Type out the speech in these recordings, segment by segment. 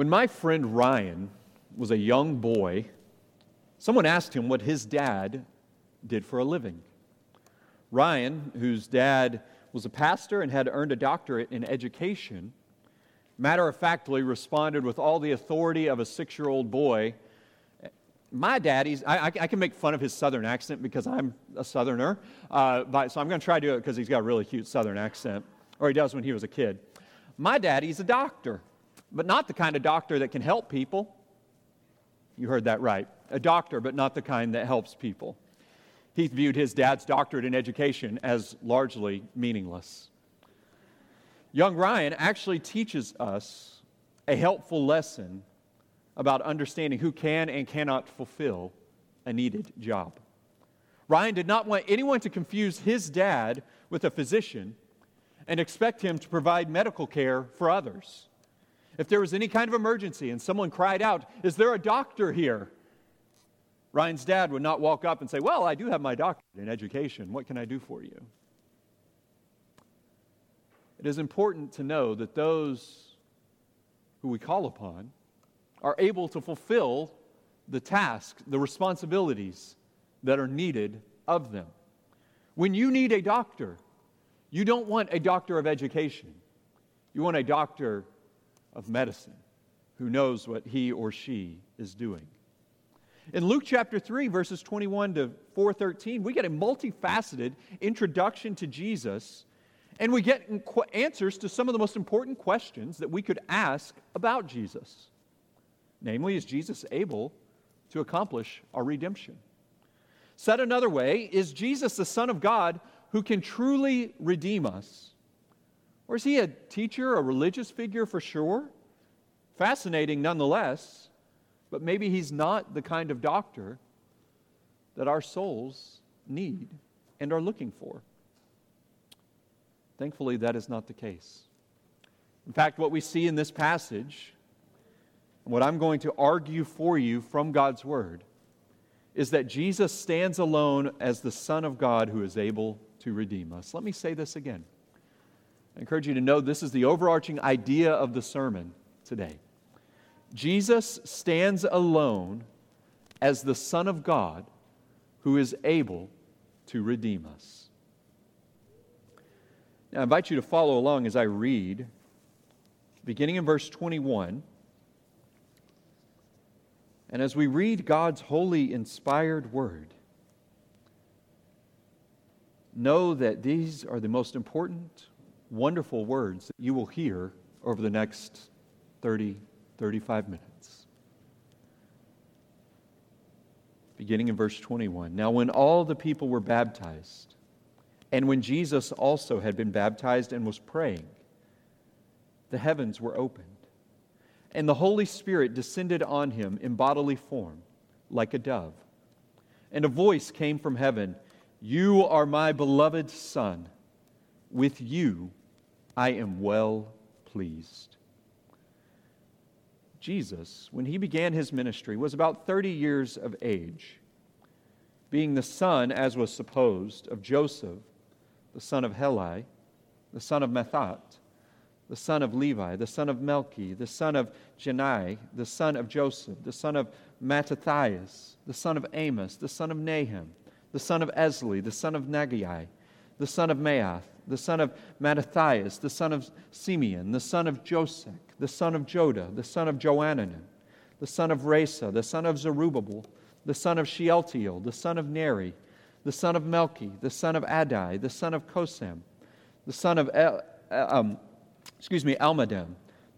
When my friend Ryan was a young boy, someone asked him what his dad did for a living. Ryan, whose dad was a pastor and had earned a doctorate in education, matter of factly responded with all the authority of a six year old boy. My daddy's, I, I, can make fun of his southern accent because I'm a southerner, uh, but, so I'm going to try to do it because he's got a really cute southern accent, or he does when he was a kid. My daddy's a doctor, but not the kind of doctor that can help people. You heard that right. A doctor, but not the kind that helps people. He viewed his dad's doctorate in education as largely meaningless. Young Ryan actually teaches us a helpful lesson about understanding who can and cannot fulfill a needed job. Ryan did not want anyone to confuse his dad with a physician and expect him to provide medical care for others. If there was any kind of emergency and someone cried out, Is there a doctor here? Ryan's dad would not walk up and say, Well, I do have my doctorate in education. What can I do for you? It is important to know that those who we call upon are able to fulfill the tasks, the responsibilities that are needed of them. When you need a doctor, you don't want a doctor of education. You want a doctor of medicine who knows what he or she is doing. In Luke chapter 3, verses 21 to 413, we get a multifaceted introduction to Jesus, and we get answers to some of the most important questions that we could ask about Jesus. Namely, is Jesus able to accomplish our redemption? Said another way, is Jesus the Son of God who can truly redeem us? Or is he a teacher, a religious figure for sure? Fascinating nonetheless but maybe he's not the kind of doctor that our souls need and are looking for. Thankfully, that is not the case. In fact, what we see in this passage, what I'm going to argue for you from God's Word, is that Jesus stands alone as the Son of God who is able to redeem us. Let me say this again. I encourage you to know this is the overarching idea of the sermon today. Jesus stands alone as the Son of God who is able to redeem us. Now, I invite you to follow along as I read, beginning in verse 21. And as we read God's holy, inspired word, know that these are the most important, wonderful words that you will hear over the next 30 35 minutes. Beginning in verse 21. Now, when all the people were baptized, and when Jesus also had been baptized and was praying, the heavens were opened, and the Holy Spirit descended on him in bodily form, like a dove. And a voice came from heaven You are my beloved Son. With you I am well pleased. Jesus, when he began his ministry, was about 30 years of age, being the son, as was supposed, of Joseph, the son of Heli, the son of Matthat, the son of Levi, the son of Melchi, the son of Jannai, the son of Joseph, the son of Mattathias, the son of Amos, the son of Nahum, the son of Esli, the son of Naggai, the son of Maath, the son of Mattathias, the son of Simeon, the son of Joseph, the son of Joda, the son of Joanan, the son of Rhesa, the son of Zerubbabel, the son of Shealtiel, the son of Neri, the son of Melchi, the son of Adai, the son of Cosam, the son of El, um, excuse me, Almadam,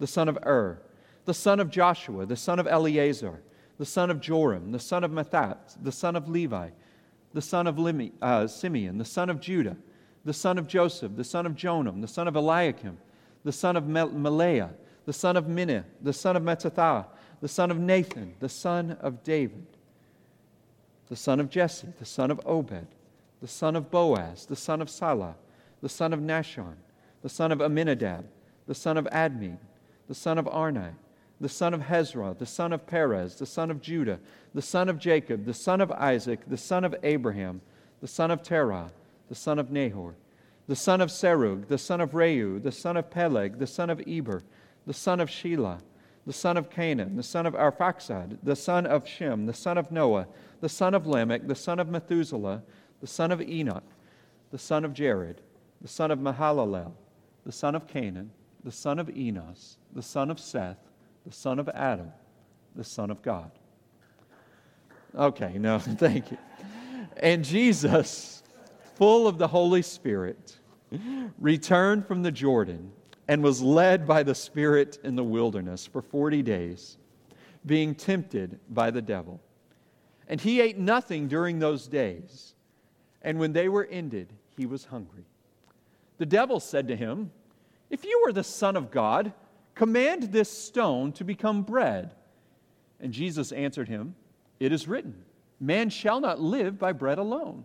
the son of Ur, the son of Joshua, the son of Eliezer, the son of Joram, the son of Matthat, the son of Levi, the son of Limi, uh, Simeon, the son of Judah, the son of Joseph, the son of Jonam, the son of Eliakim, the son of Melea, the son of Menna, the son of Mattatha, the son of Nathan, the son of David, the son of Jesse, the son of Obed, the son of Boaz, the son of Salah, the son of Nahshon, the son of Amminadab, the son of Admin, the son of Arni, the son of Hezrah, the son of Perez, the son of Judah, the son of Jacob, the son of Isaac, the son of Abraham, the son of Terah, the son of Nahor, the son of Serug, the son of Reu, the son of Peleg, the son of Eber, the son of Shelah, the son of Cainan, the son of Arphaxad, the son of Shem, the son of Noah, the son of Lamech, the son of Methuselah, the son of Enoch, the son of Jared, the son of Mahalalel, the son of Cainan, the son of Enos, the son of Seth, the son of Adam, the son of God. Okay, no, thank you. And Jesus, full of the Holy Spirit, returned from the Jordan and was led by the Spirit in the wilderness for 40 days, being tempted by the devil. And he ate nothing during those days. And when they were ended, he was hungry. The devil said to him, If you are the Son of God, command this stone to become bread. And Jesus answered him, It is written, Man shall not live by bread alone.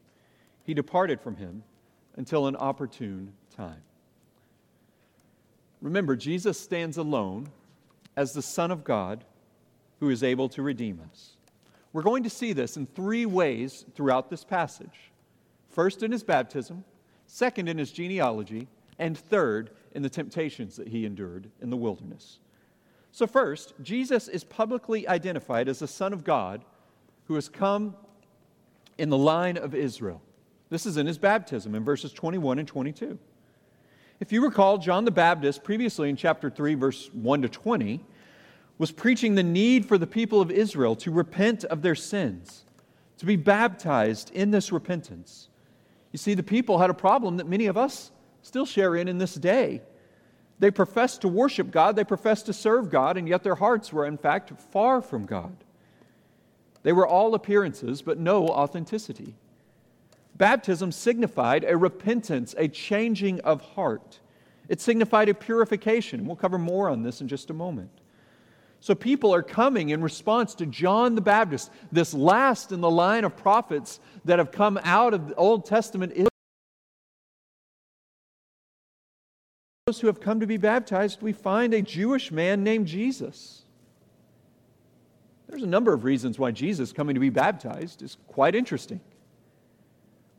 he departed from him until an opportune time. Remember, Jesus stands alone as the Son of God who is able to redeem us. We're going to see this in three ways throughout this passage first, in his baptism, second, in his genealogy, and third, in the temptations that he endured in the wilderness. So, first, Jesus is publicly identified as the Son of God who has come in the line of Israel. This is in his baptism in verses 21 and 22. If you recall, John the Baptist, previously in chapter 3, verse 1 to 20, was preaching the need for the people of Israel to repent of their sins, to be baptized in this repentance. You see, the people had a problem that many of us still share in in this day. They professed to worship God, they professed to serve God, and yet their hearts were, in fact, far from God. They were all appearances, but no authenticity. Baptism signified a repentance, a changing of heart. It signified a purification. We'll cover more on this in just a moment. So people are coming in response to John the Baptist, this last in the line of prophets that have come out of the Old Testament. Those who have come to be baptized, we find a Jewish man named Jesus. There's a number of reasons why Jesus coming to be baptized is quite interesting.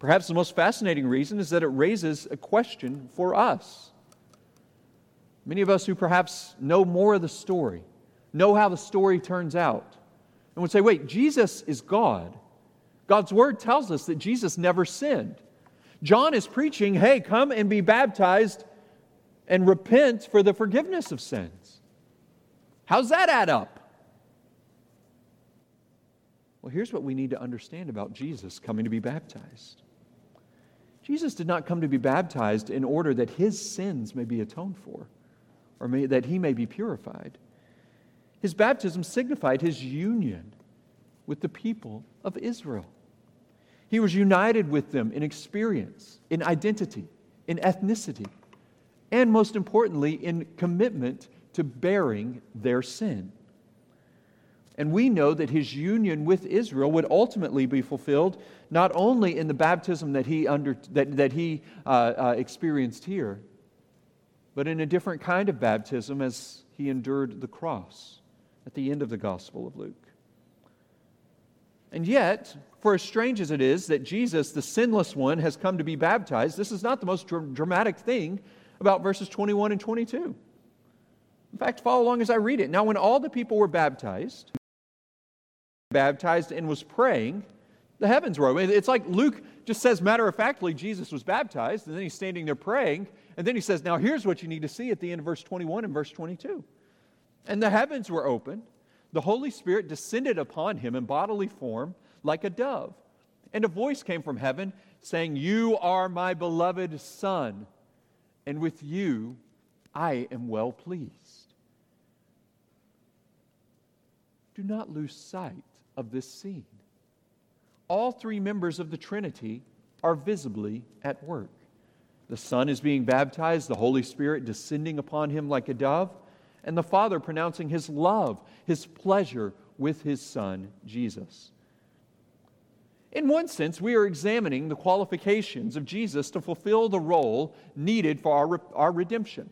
Perhaps the most fascinating reason is that it raises a question for us. Many of us who perhaps know more of the story, know how the story turns out, and would say, wait, Jesus is God. God's word tells us that Jesus never sinned. John is preaching, hey, come and be baptized and repent for the forgiveness of sins. How's that add up? Well, here's what we need to understand about Jesus coming to be baptized. Jesus did not come to be baptized in order that his sins may be atoned for or may, that he may be purified. His baptism signified his union with the people of Israel. He was united with them in experience, in identity, in ethnicity, and most importantly, in commitment to bearing their sin. And we know that his union with Israel would ultimately be fulfilled not only in the baptism that he, under, that, that he uh, uh, experienced here, but in a different kind of baptism as he endured the cross at the end of the Gospel of Luke. And yet, for as strange as it is that Jesus, the sinless one, has come to be baptized, this is not the most dr- dramatic thing about verses 21 and 22. In fact, follow along as I read it. Now, when all the people were baptized, baptized and was praying, the heavens were open. It's like Luke just says matter of factly, Jesus was baptized, and then he's standing there praying, and then he says, Now here's what you need to see at the end of verse 21 and verse 22. And the heavens were opened. The Holy Spirit descended upon him in bodily form like a dove. And a voice came from heaven saying, You are my beloved Son, and with you I am well pleased. Do not lose sight of this scene. All three members of the Trinity are visibly at work. The Son is being baptized, the Holy Spirit descending upon him like a dove, and the Father pronouncing his love, his pleasure with his Son, Jesus. In one sense, we are examining the qualifications of Jesus to fulfill the role needed for our, our redemption.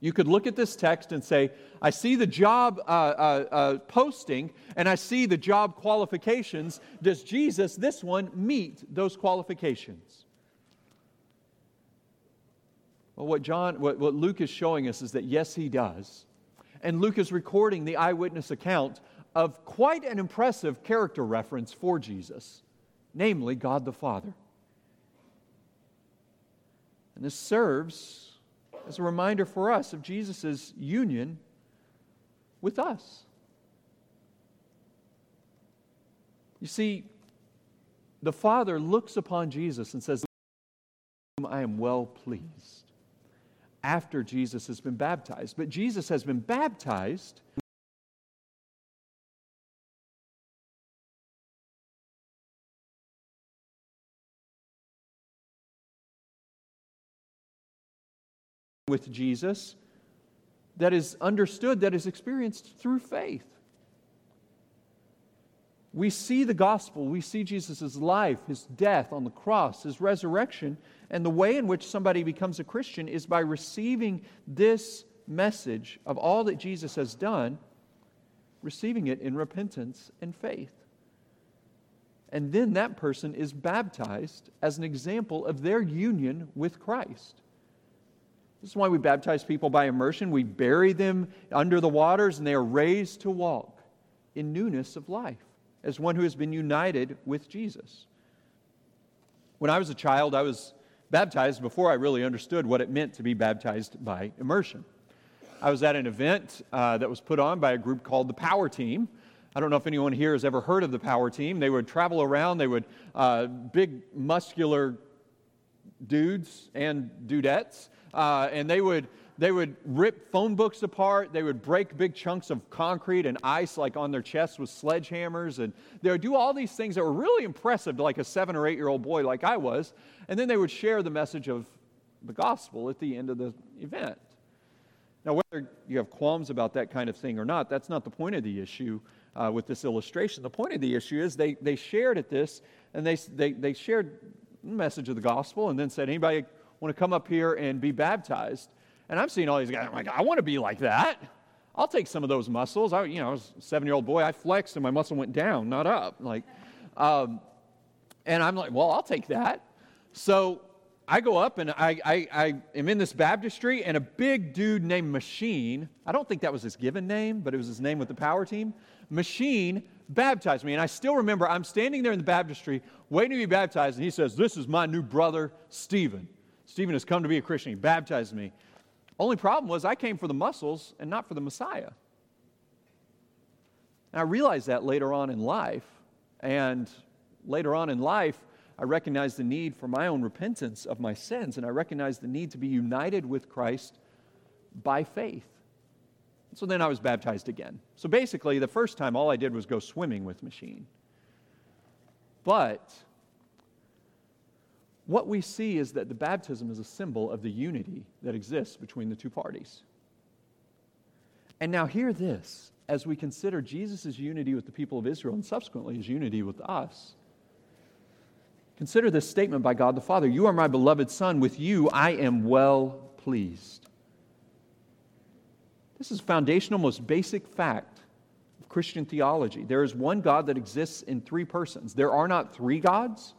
You could look at this text and say, I see the job uh, uh, uh, posting and I see the job qualifications. Does Jesus, this one, meet those qualifications? Well, what, John, what, what Luke is showing us is that yes, he does. And Luke is recording the eyewitness account of quite an impressive character reference for Jesus, namely God the Father. And this serves as a reminder for us of Jesus' union with us. You see, the Father looks upon Jesus and says, I am well pleased after Jesus has been baptized. But Jesus has been baptized. With Jesus, that is understood, that is experienced through faith. We see the gospel, we see Jesus' life, his death on the cross, his resurrection, and the way in which somebody becomes a Christian is by receiving this message of all that Jesus has done, receiving it in repentance and faith. And then that person is baptized as an example of their union with Christ. This is why we baptize people by immersion. We bury them under the waters and they are raised to walk in newness of life as one who has been united with Jesus. When I was a child, I was baptized before I really understood what it meant to be baptized by immersion. I was at an event uh, that was put on by a group called the Power Team. I don't know if anyone here has ever heard of the Power Team. They would travel around, they would, uh, big, muscular dudes and dudettes, uh, and they would they would rip phone books apart. They would break big chunks of concrete and ice, like on their chests with sledgehammers. And they would do all these things that were really impressive to like a seven or eight year old boy like I was. And then they would share the message of the gospel at the end of the event. Now, whether you have qualms about that kind of thing or not, that's not the point of the issue uh, with this illustration. The point of the issue is they, they shared at this and they, they, they shared message of the gospel and then said, anybody want to come up here and be baptized? And I'm seeing all these guys. I'm like, I want to be like that. I'll take some of those muscles. I, you know, I was a seven year old boy. I flexed and my muscle went down, not up. Like, um, and I'm like, well, I'll take that. So I go up and I, I, I am in this baptistry, and a big dude named Machine, I don't think that was his given name, but it was his name with the power team, Machine baptized me. And I still remember I'm standing there in the baptistry waiting to be baptized, and he says, This is my new brother, Stephen. Stephen has come to be a Christian. He baptized me. Only problem was I came for the muscles and not for the Messiah. And I realized that later on in life. And later on in life, I recognized the need for my own repentance of my sins, and I recognized the need to be united with Christ by faith. So then I was baptized again. So basically, the first time, all I did was go swimming with Machine. But what we see is that the baptism is a symbol of the unity that exists between the two parties. And now, hear this as we consider Jesus' unity with the people of Israel and subsequently his unity with us. Consider this statement by God the Father You are my beloved Son, with you I am well pleased. This is foundational, most basic fact of Christian theology. There is one God that exists in three persons. There are not three gods,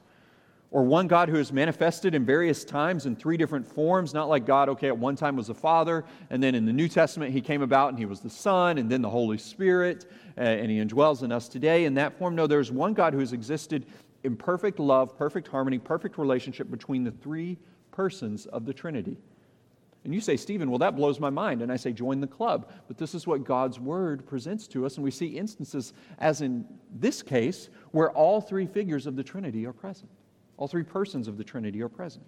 or one God who is manifested in various times in three different forms, not like God, okay, at one time was the Father, and then in the New Testament he came about and he was the Son, and then the Holy Spirit, uh, and he indwells in us today in that form. No, there's one God who has existed in perfect love, perfect harmony, perfect relationship between the three persons of the Trinity. And you say, Stephen, well, that blows my mind. And I say, join the club. But this is what God's word presents to us. And we see instances, as in this case, where all three figures of the Trinity are present. All three persons of the Trinity are present.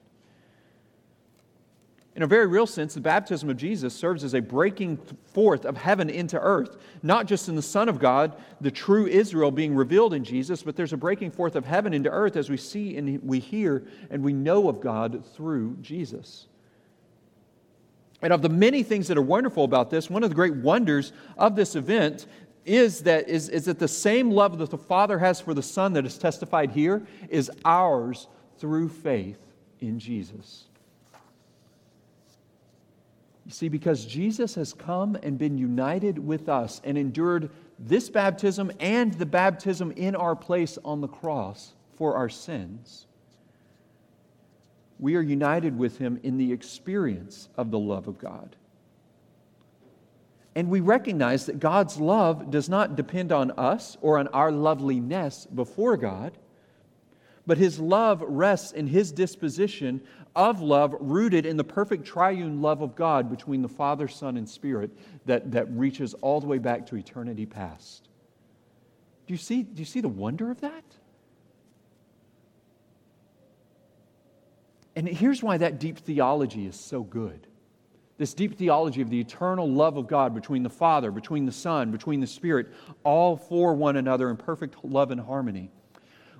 In a very real sense, the baptism of Jesus serves as a breaking forth of heaven into earth, not just in the Son of God, the true Israel being revealed in Jesus, but there's a breaking forth of heaven into earth as we see and we hear and we know of God through Jesus. And of the many things that are wonderful about this, one of the great wonders of this event is that, is, is that the same love that the Father has for the Son that is testified here is ours through faith in Jesus. You see, because Jesus has come and been united with us and endured this baptism and the baptism in our place on the cross for our sins we are united with him in the experience of the love of God. And we recognize that God's love does not depend on us or on our loveliness before God, but his love rests in his disposition of love rooted in the perfect triune love of God between the Father, Son, and Spirit that, that reaches all the way back to eternity past. Do you see, do you see the wonder of that? And here's why that deep theology is so good. This deep theology of the eternal love of God between the Father, between the Son, between the Spirit, all for one another in perfect love and harmony.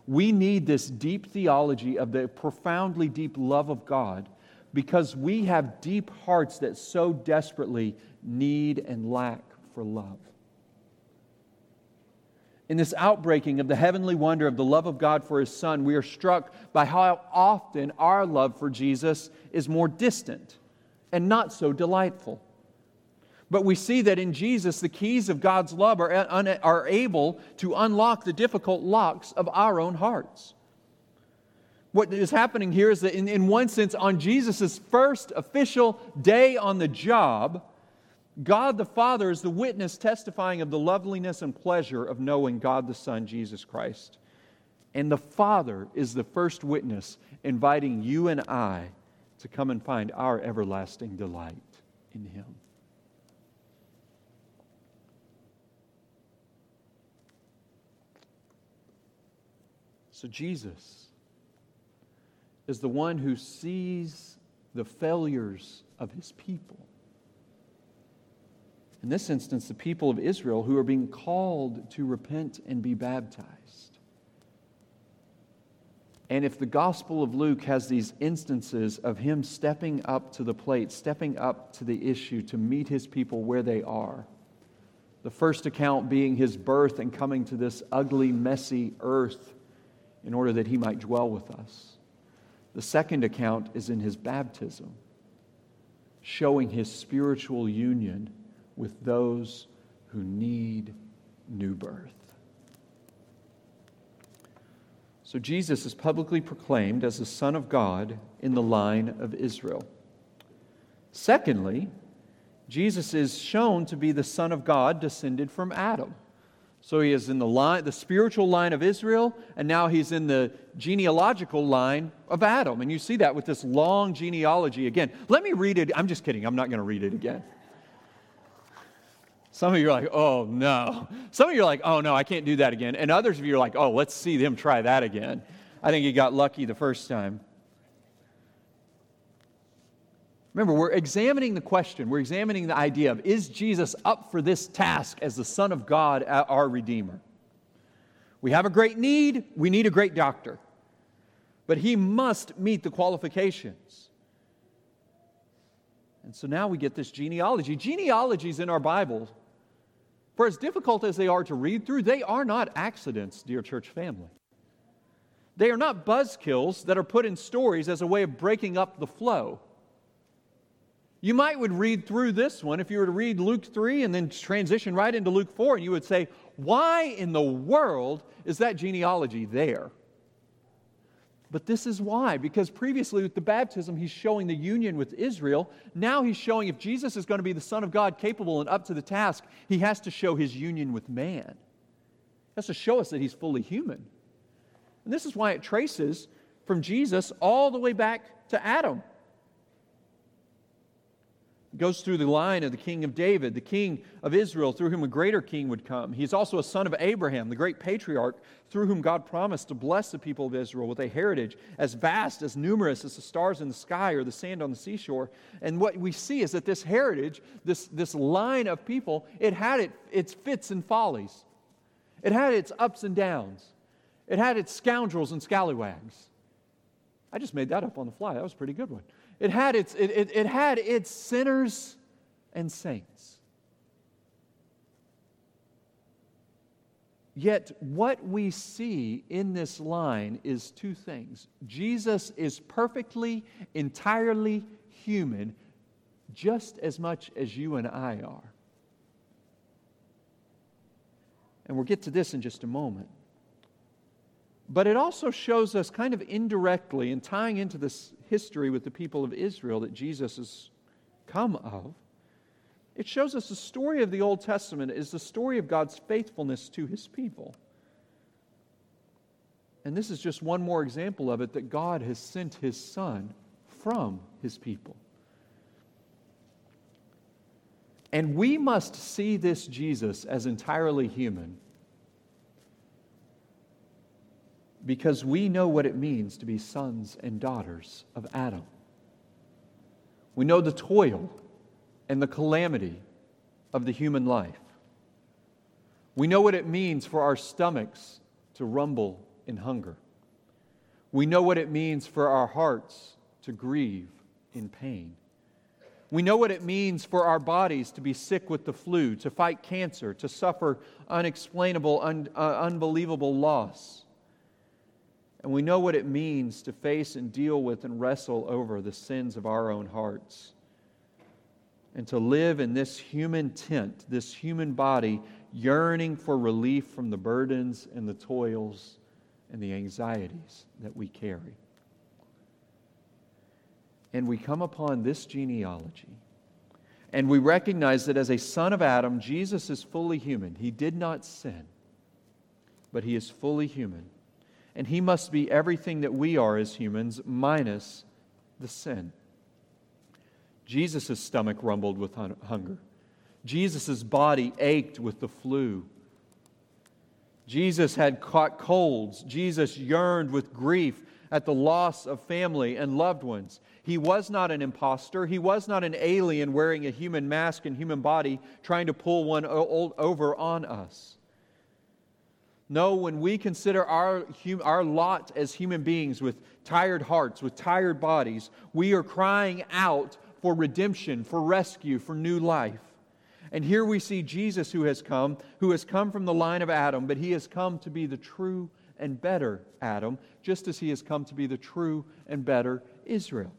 We need this deep theology of the profoundly deep love of God because we have deep hearts that so desperately need and lack for love in this outbreaking of the heavenly wonder of the love of God for his Son, we are struck by how often our love for Jesus is more distant and not so delightful. But we see that in Jesus, the keys of God's love are, are able to unlock the difficult locks of our own hearts. What is happening here is that, in, in one sense, on Jesus' first official day on the job, God the Father is the witness testifying of the loveliness and pleasure of knowing God the Son, Jesus Christ. And the Father is the first witness inviting you and I to come and find our everlasting delight in Him. So, Jesus is the one who sees the failures of His people in this instance, the people of Israel who are being called to repent and be baptized. And if the Gospel of Luke has these instances of him stepping up to the plate, stepping up to the issue to meet his people where they are, the first account being his birth and coming to this ugly, messy earth in order that he might dwell with us. The second account is in his baptism, showing his spiritual union with those who need new birth. So Jesus is publicly proclaimed as the Son of God in the line of Israel. Secondly, Jesus is shown to be the Son of God descended from Adam. So he is in the line, the spiritual line of Israel, and now he's in the genealogical line of Adam. And you see that with this long genealogy again. Let me read it. I'm just kidding. I'm not going to read it again. Some of you are like, oh no. Some of you are like, oh no, I can't do that again. And others of you are like, oh, let's see them try that again. I think you got lucky the first time. Remember, we're examining the question, we're examining the idea of is Jesus up for this task as the Son of God, our Redeemer? We have a great need, we need a great doctor. But he must meet the qualifications. And so now we get this genealogy. Genealogies in our Bible for as difficult as they are to read through, they are not accidents, dear church family. They are not buzzkills that are put in stories as a way of breaking up the flow. You might would read through this one if you were to read Luke 3 and then transition right into Luke 4 and you would say, "Why in the world is that genealogy there?" But this is why, because previously with the baptism, he's showing the union with Israel. Now he's showing if Jesus is going to be the Son of God, capable and up to the task, he has to show his union with man. He has to show us that he's fully human. And this is why it traces from Jesus all the way back to Adam. Goes through the line of the king of David, the king of Israel, through whom a greater king would come. He's also a son of Abraham, the great patriarch, through whom God promised to bless the people of Israel with a heritage as vast, as numerous as the stars in the sky or the sand on the seashore. And what we see is that this heritage, this, this line of people, it had it, its fits and follies. It had its ups and downs. It had its scoundrels and scallywags. I just made that up on the fly. That was a pretty good one. It had its, it, it, it had its sinners and saints. Yet, what we see in this line is two things. Jesus is perfectly, entirely human, just as much as you and I are. And we'll get to this in just a moment. But it also shows us, kind of indirectly, and tying into this history with the people of Israel that Jesus has come of, it shows us the story of the Old Testament is the story of God's faithfulness to his people. And this is just one more example of it that God has sent his Son from his people. And we must see this Jesus as entirely human because we know what it means to be sons and daughters of Adam. We know the toil and the calamity of the human life. We know what it means for our stomachs to rumble in hunger. We know what it means for our hearts to grieve in pain. We know what it means for our bodies to be sick with the flu, to fight cancer, to suffer unexplainable, un- uh, unbelievable loss and we know what it means to face and deal with and wrestle over the sins of our own hearts. And to live in this human tent, this human body, yearning for relief from the burdens and the toils and the anxieties that we carry. And we come upon this genealogy. And we recognize that as a son of Adam, Jesus is fully human. He did not sin, but he is fully human and he must be everything that we are as humans, minus the sin. Jesus' stomach rumbled with hunger. Jesus' body ached with the flu. Jesus had caught colds. Jesus yearned with grief at the loss of family and loved ones. He was not an impostor. He was not an alien wearing a human mask and human body trying to pull one over on us. No, when we consider our, our lot as human beings with tired hearts, with tired bodies, we are crying out for redemption, for rescue, for new life. And here we see Jesus who has come, who has come from the line of Adam, but he has come to be the true and better Adam, just as he has come to be the true and better Israel.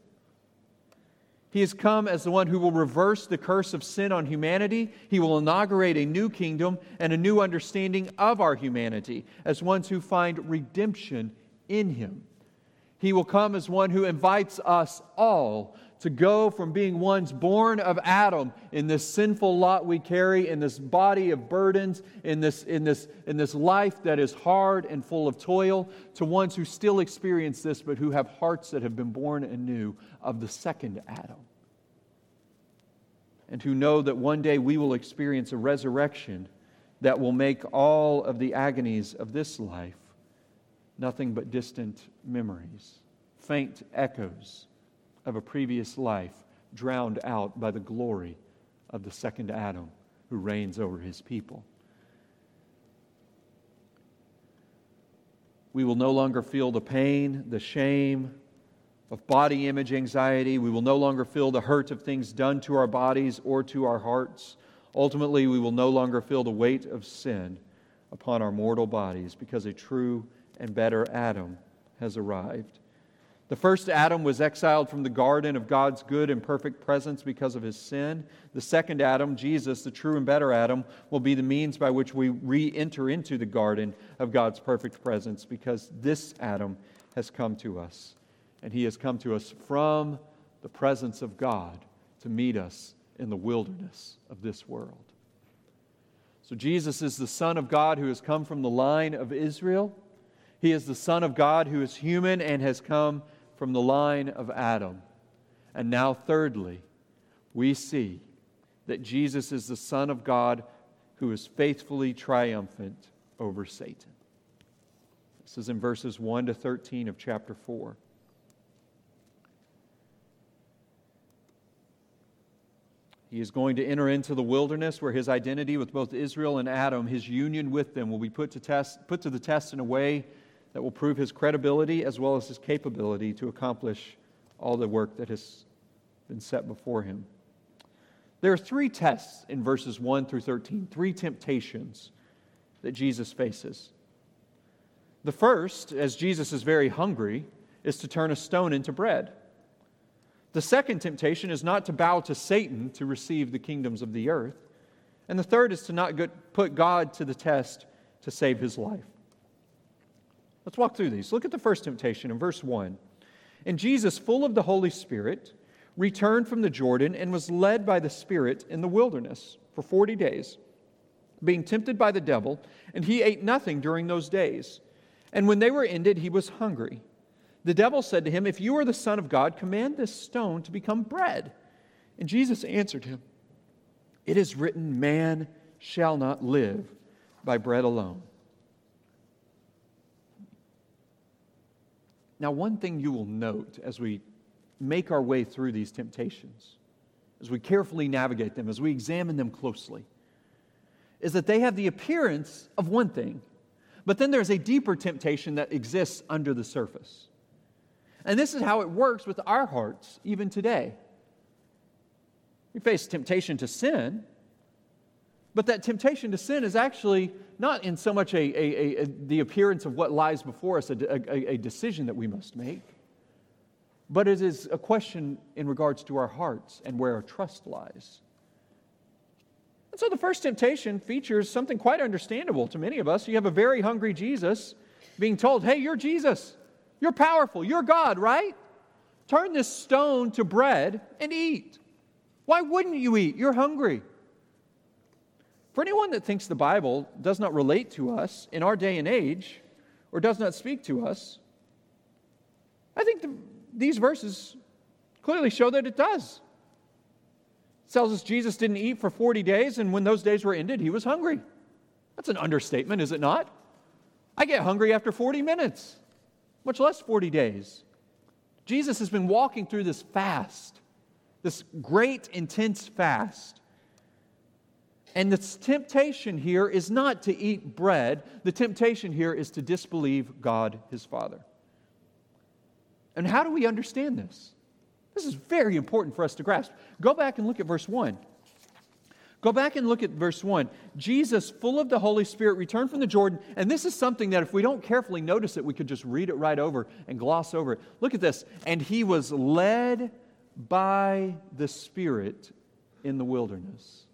He has come as the one who will reverse the curse of sin on humanity. He will inaugurate a new kingdom and a new understanding of our humanity as ones who find redemption in Him. He will come as one who invites us all to go from being ones born of Adam in this sinful lot we carry, in this body of burdens, in this, in this, in this life that is hard and full of toil, to ones who still experience this but who have hearts that have been born anew of the second Adam. And who know that one day we will experience a resurrection that will make all of the agonies of this life nothing but distant memories, faint echoes of a previous life drowned out by the glory of the second Adam who reigns over his people. We will no longer feel the pain, the shame of body image anxiety. We will no longer feel the hurt of things done to our bodies or to our hearts. Ultimately, we will no longer feel the weight of sin upon our mortal bodies because a true and better Adam has arrived. The first Adam was exiled from the garden of God's good and perfect presence because of his sin. The second Adam, Jesus, the true and better Adam, will be the means by which we re enter into the garden of God's perfect presence because this Adam has come to us. And he has come to us from the presence of God to meet us in the wilderness of this world. So, Jesus is the Son of God who has come from the line of Israel. He is the Son of God who is human and has come from the line of Adam. And now, thirdly, we see that Jesus is the Son of God who is faithfully triumphant over Satan. This is in verses 1 to 13 of chapter 4. He is going to enter into the wilderness where his identity with both Israel and Adam, his union with them, will be put to, test, put to the test in a way that will prove his credibility as well as his capability to accomplish all the work that has been set before him. There are three tests in verses 1 through 13, three temptations that Jesus faces. The first, as Jesus is very hungry, is to turn a stone into bread. The second temptation is not to bow to Satan to receive the kingdoms of the earth. And the third is to not put God to the test to save his life. Let's walk through these. Look at the first temptation in verse 1. And Jesus, full of the Holy Spirit, returned from the Jordan and was led by the Spirit in the wilderness for 40 days, being tempted by the devil, and he ate nothing during those days. And when they were ended, he was hungry. The devil said to him, If you are the Son of God, command this stone to become bread. And Jesus answered him, It is written, Man shall not live by bread alone. Now, one thing you will note as we make our way through these temptations, as we carefully navigate them, as we examine them closely, is that they have the appearance of one thing, but then there's a deeper temptation that exists under the surface. And this is how it works with our hearts, even today. We face temptation to sin, but that temptation to sin is actually not in so much a, a, a, the appearance of what lies before us, a, decision that we must make, but it is a question in regards to our hearts and where our trust lies. And so the first temptation features something quite understandable to many of us. You have a very hungry Jesus being told, Hey, you're Jesus. You're powerful. You're God, right? Turn this stone to bread and eat. Why wouldn't you eat? You're hungry. For anyone that thinks the Bible does not relate to us in our day and age or does not speak to us, I think the, these verses clearly show that it does. It tells us Jesus didn't eat for 40 days, and when those days were ended, he was hungry. That's an understatement, is it not? I get hungry after 40 minutes much less 40 days. Jesus has been walking through this fast, this great, intense fast. And the temptation here is not to eat bread, the temptation here is to disbelieve God, his Father. And how do we understand this? This is very important for us to grasp. Go back and look at verse 1. Go back and look at verse 1. Jesus, full of the Holy Spirit, returned from the Jordan. And this is something that if we don't carefully notice it, we could just read it right over and gloss over it. Look at this. And he was led by the Spirit in the wilderness.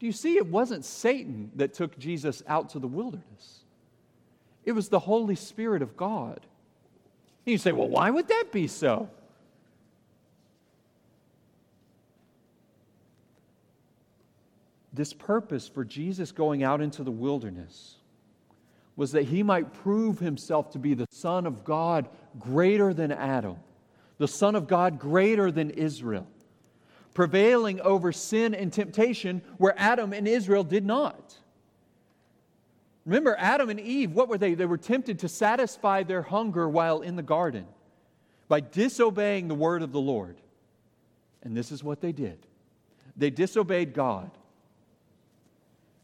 Do you see? It wasn't Satan that took Jesus out to the wilderness, it was the Holy Spirit of God. And you say, well, why would that be so? This purpose for Jesus going out into the wilderness was that he might prove himself to be the Son of God greater than Adam, the Son of God greater than Israel, prevailing over sin and temptation where Adam and Israel did not. Remember, Adam and Eve, what were they? They were tempted to satisfy their hunger while in the garden by disobeying the word of the Lord. And this is what they did they disobeyed God.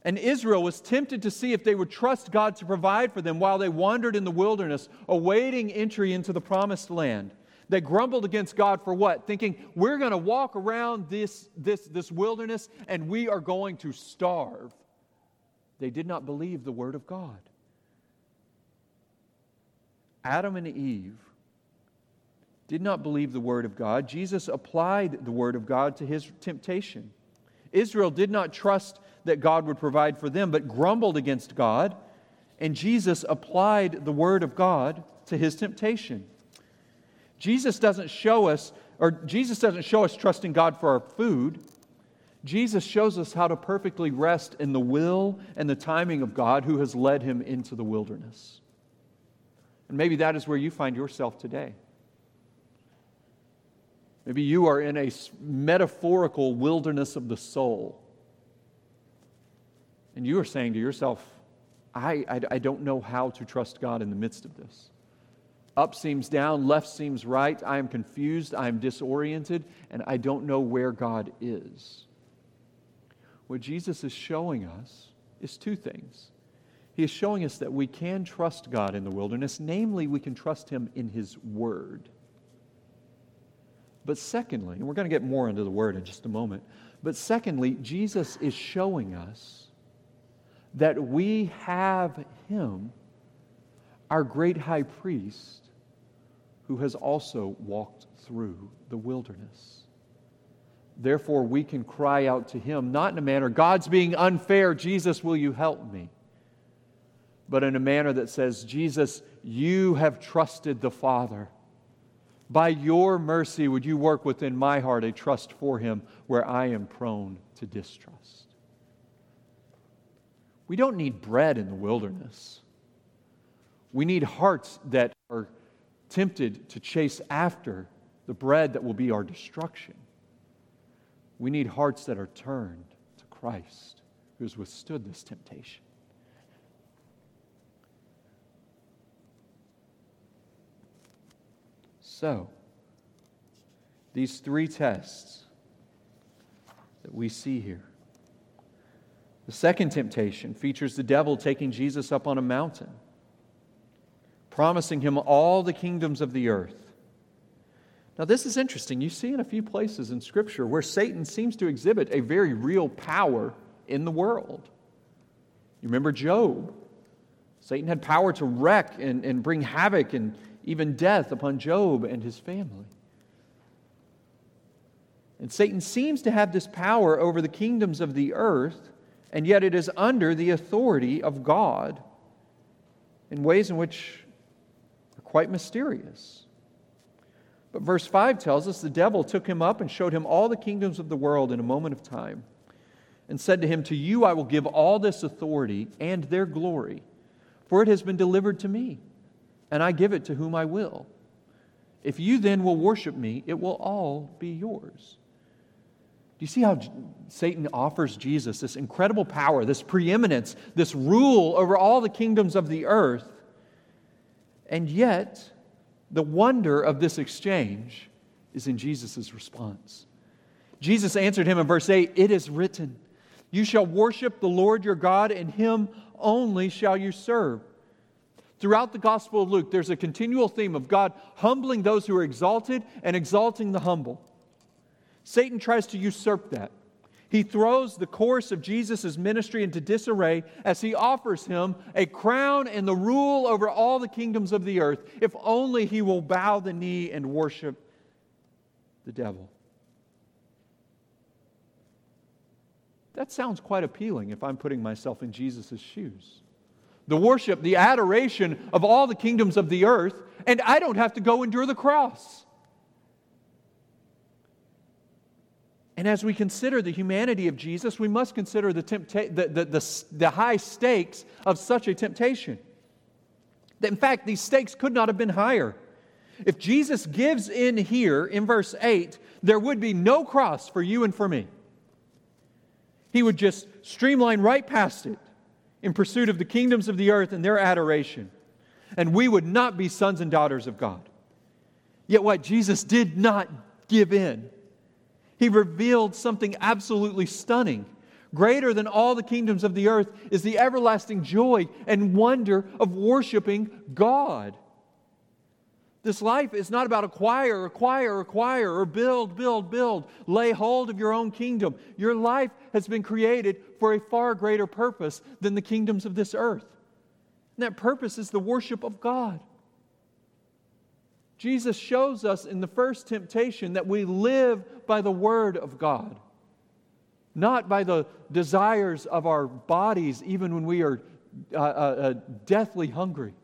And Israel was tempted to see if they would trust God to provide for them while they wandered in the wilderness, awaiting entry into the promised land. They grumbled against God for what? Thinking, we're going to walk around this, this, this wilderness and we are going to starve. They did not believe the word of God. Adam and Eve did not believe the word of God. Jesus applied the word of God to his temptation. Israel did not trust that God would provide for them, but grumbled against God. And Jesus applied the word of God to his temptation. Jesus doesn't show us, or Jesus doesn't show us trusting God for our food. Jesus shows us how to perfectly rest in the will and the timing of God who has led him into the wilderness. And maybe that is where you find yourself today. Maybe you are in a metaphorical wilderness of the soul. And you are saying to yourself, I, I, I, don't know how to trust God in the midst of this. Up seems down, left seems right. I am confused, I am disoriented, and I don't know where God is. What Jesus is showing us is two things. He is showing us that we can trust God in the wilderness, namely, we can trust Him in His Word. But secondly, and we're going to get more into the Word in just a moment, but secondly, Jesus is showing us that we have Him, our great high priest, who has also walked through the wilderness. Therefore, we can cry out to him, not in a manner, God's being unfair, Jesus, will you help me? But in a manner that says, Jesus, you have trusted the Father. By your mercy, would you work within my heart a trust for him where I am prone to distrust? We don't need bread in the wilderness. We need hearts that are tempted to chase after the bread that will be our destruction. We need hearts that are turned to Christ, who has withstood this temptation. So, these three tests that we see here. The second temptation features the devil taking Jesus up on a mountain promising him all the kingdoms of the earth. Now, this is interesting. You see in a few places in Scripture where Satan seems to exhibit a very real power in the world. You remember Job. Satan had power to wreck and, and bring havoc and even death upon Job and his family. And Satan seems to have this power over the kingdoms of the earth, and yet it is under the authority of God in ways in which are quite mysterious. But verse 5 tells us the devil took him up and showed him all the kingdoms of the world in a moment of time, and said to him, To you I will give all this authority and their glory, for it has been delivered to me, and I give it to whom I will. If you then will worship me, it will all be yours. Do you see how Satan offers Jesus this incredible power, this preeminence, this rule over all the kingdoms of the earth? And yet, the wonder of this exchange is in Jesus' response. Jesus answered him in verse 8 It is written, You shall worship the Lord your God, and him only shall you serve. Throughout the Gospel of Luke, there's a continual theme of God humbling those who are exalted and exalting the humble. Satan tries to usurp that. He throws the course of Jesus' ministry into disarray as he offers him a crown and the rule over all the kingdoms of the earth, if only he will bow the knee and worship the devil. That sounds quite appealing if I'm putting myself in Jesus' shoes. The worship, the adoration of all the kingdoms of the earth, and I don't have to go endure the cross. And as we consider the humanity of Jesus, we must consider the, tempta- the, the, the, the high stakes of such a temptation. That In fact, these stakes could not have been higher. If Jesus gives in here in verse 8, there would be no cross for you and for me. He would just streamline right past it in pursuit of the kingdoms of the earth and their adoration. And we would not be sons and daughters of God. Yet what? Jesus did not give in. He revealed something absolutely stunning. Greater than all the kingdoms of the earth is the everlasting joy and wonder of worshiping God. This life is not about acquire, acquire, acquire, or build, build, build. Lay hold of your own kingdom. Your life has been created for a far greater purpose than the kingdoms of this earth. And that purpose is the worship of God. Jesus shows us in the first temptation that we live by the Word of God, not by the desires of our bodies, even when we are uh, uh, uh, deathly hungry.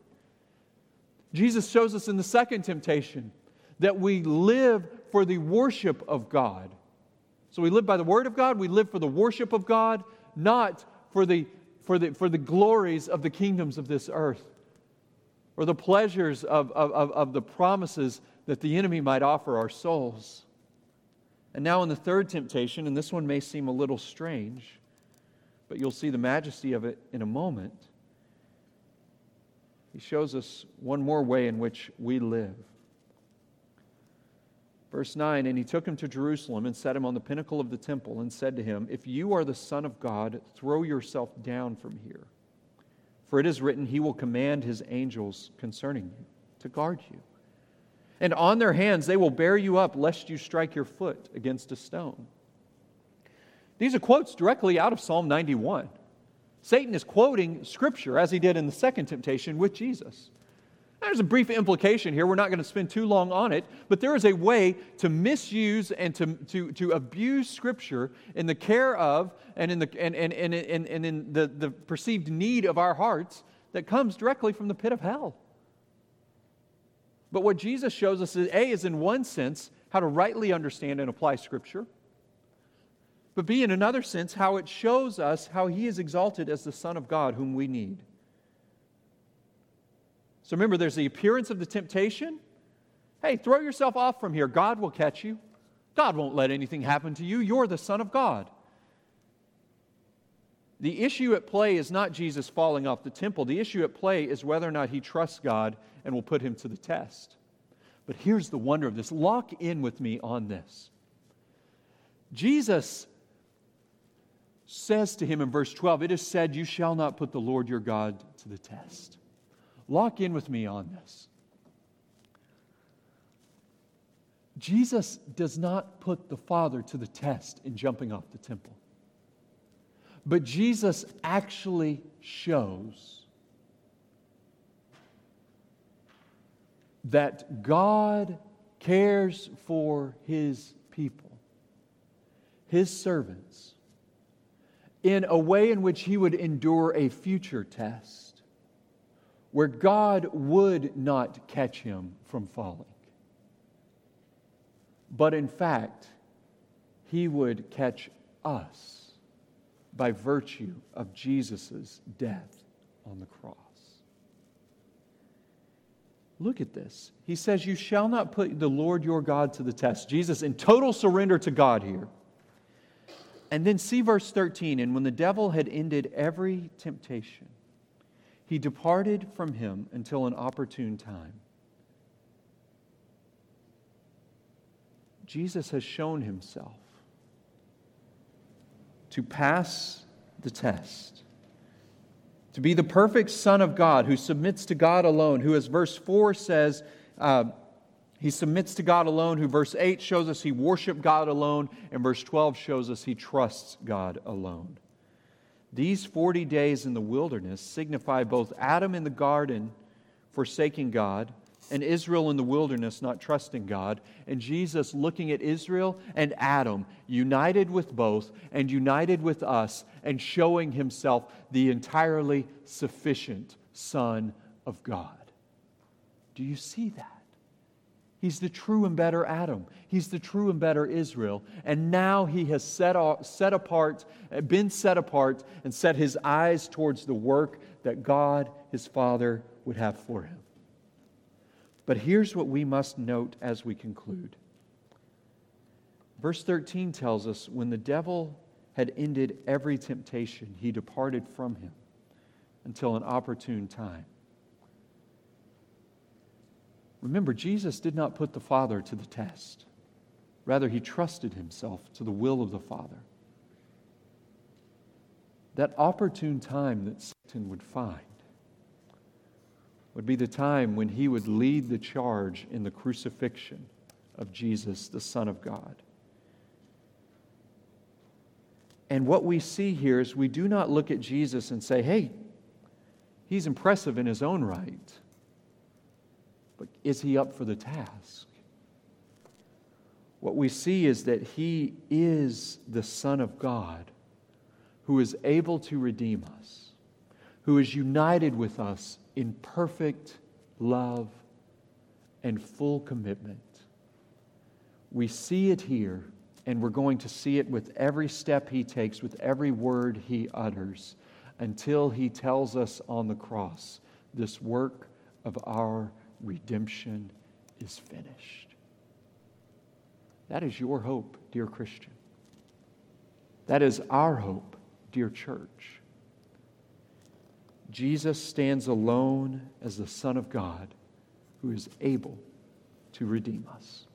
Jesus shows us in the second temptation that we live for the worship of God. So we live by the Word of God, we live for the worship of God, not for the, for the, for the glories of the kingdoms of this earth or the pleasures of, of, of, the promises that the enemy might offer our souls. And now, in the third temptation, and this one may seem a little strange, but you'll see the majesty of it in a moment. He shows us one more way in which we live. Verse 9 And he took him to Jerusalem and set him on the pinnacle of the temple and said to him, If you are the Son of God, throw yourself down from here. For it is written, He will command His angels concerning you to guard you. And on their hands they will bear you up, lest you strike your foot against a stone. These are quotes directly out of Psalm 91. Satan is quoting Scripture, as he did in the second temptation with Jesus. There's a brief implication here. We're not going to spend too long on it, but there is a way to misuse and to, to, to abuse Scripture in the care of and in, the, and, and, and, and, and in the, the perceived need of our hearts that comes directly from the pit of hell. But what Jesus shows us is A, is in one sense, how to rightly understand and apply Scripture, but B, in another sense, how it shows us how He is exalted as the Son of God whom we need. So remember, there's the appearance of the temptation. Hey, throw yourself off from here. God will catch you. God won't let anything happen to you. You're the Son of God. The issue at play is not Jesus falling off the temple. The issue at play is whether or not he trusts God and will put him to the test. But here's the wonder of this lock in with me on this. Jesus says to him in verse 12, It is said, You shall not put the Lord your God to the test. Lock in with me on this. Jesus does not put the Father to the test in jumping off the temple. But Jesus actually shows that God cares for his people, his servants, in a way in which he would endure a future test where God would not catch him from falling. But in fact, he would catch us by virtue of Jesus' death on the cross. Look at this. He says, You shall not put the Lord your God to the test. Jesus in total surrender to God here. And then see verse 13. And when the devil had ended every temptation, he departed from him until an opportune time. Jesus has shown himself to pass the test, to be the perfect Son of God who submits to God alone, who, as verse 4 says, uh, he submits to God alone, who verse 8 shows us he worshiped God alone, and verse 12 shows us he trusts God alone. These 40 days in the wilderness signify both Adam in the garden forsaking God and Israel in the wilderness not trusting God, and Jesus looking at Israel and Adam, united with both and united with us, and showing himself the entirely sufficient Son of God. Do you see that? He's the true and better Adam. He's the true and better Israel. And now he has set, set apart, uh, been set apart, and set his eyes towards the work that God, his Father, would have for him. But here's what we must note as we conclude. Verse 13 tells us when the devil had ended every temptation, he departed from him until an opportune time. Remember, Jesus did not put the Father to the test. Rather, he trusted himself to the will of the Father. That opportune time that Satan would find would be the time when he would lead the charge in the crucifixion of Jesus, the Son of God. And what we see here is we do not look at Jesus and say, hey, he's impressive in his own right. But is he up for the task? What we see is that he is the Son of God who is able to redeem us, who is united with us in perfect love and full commitment. We see it here, and we're going to see it with every step he takes, with every word he utters, until he tells us on the cross this work of our redemption is finished. That is your hope, dear Christian. That is our hope, dear church. Jesus stands alone as the Son of God who is able to redeem us.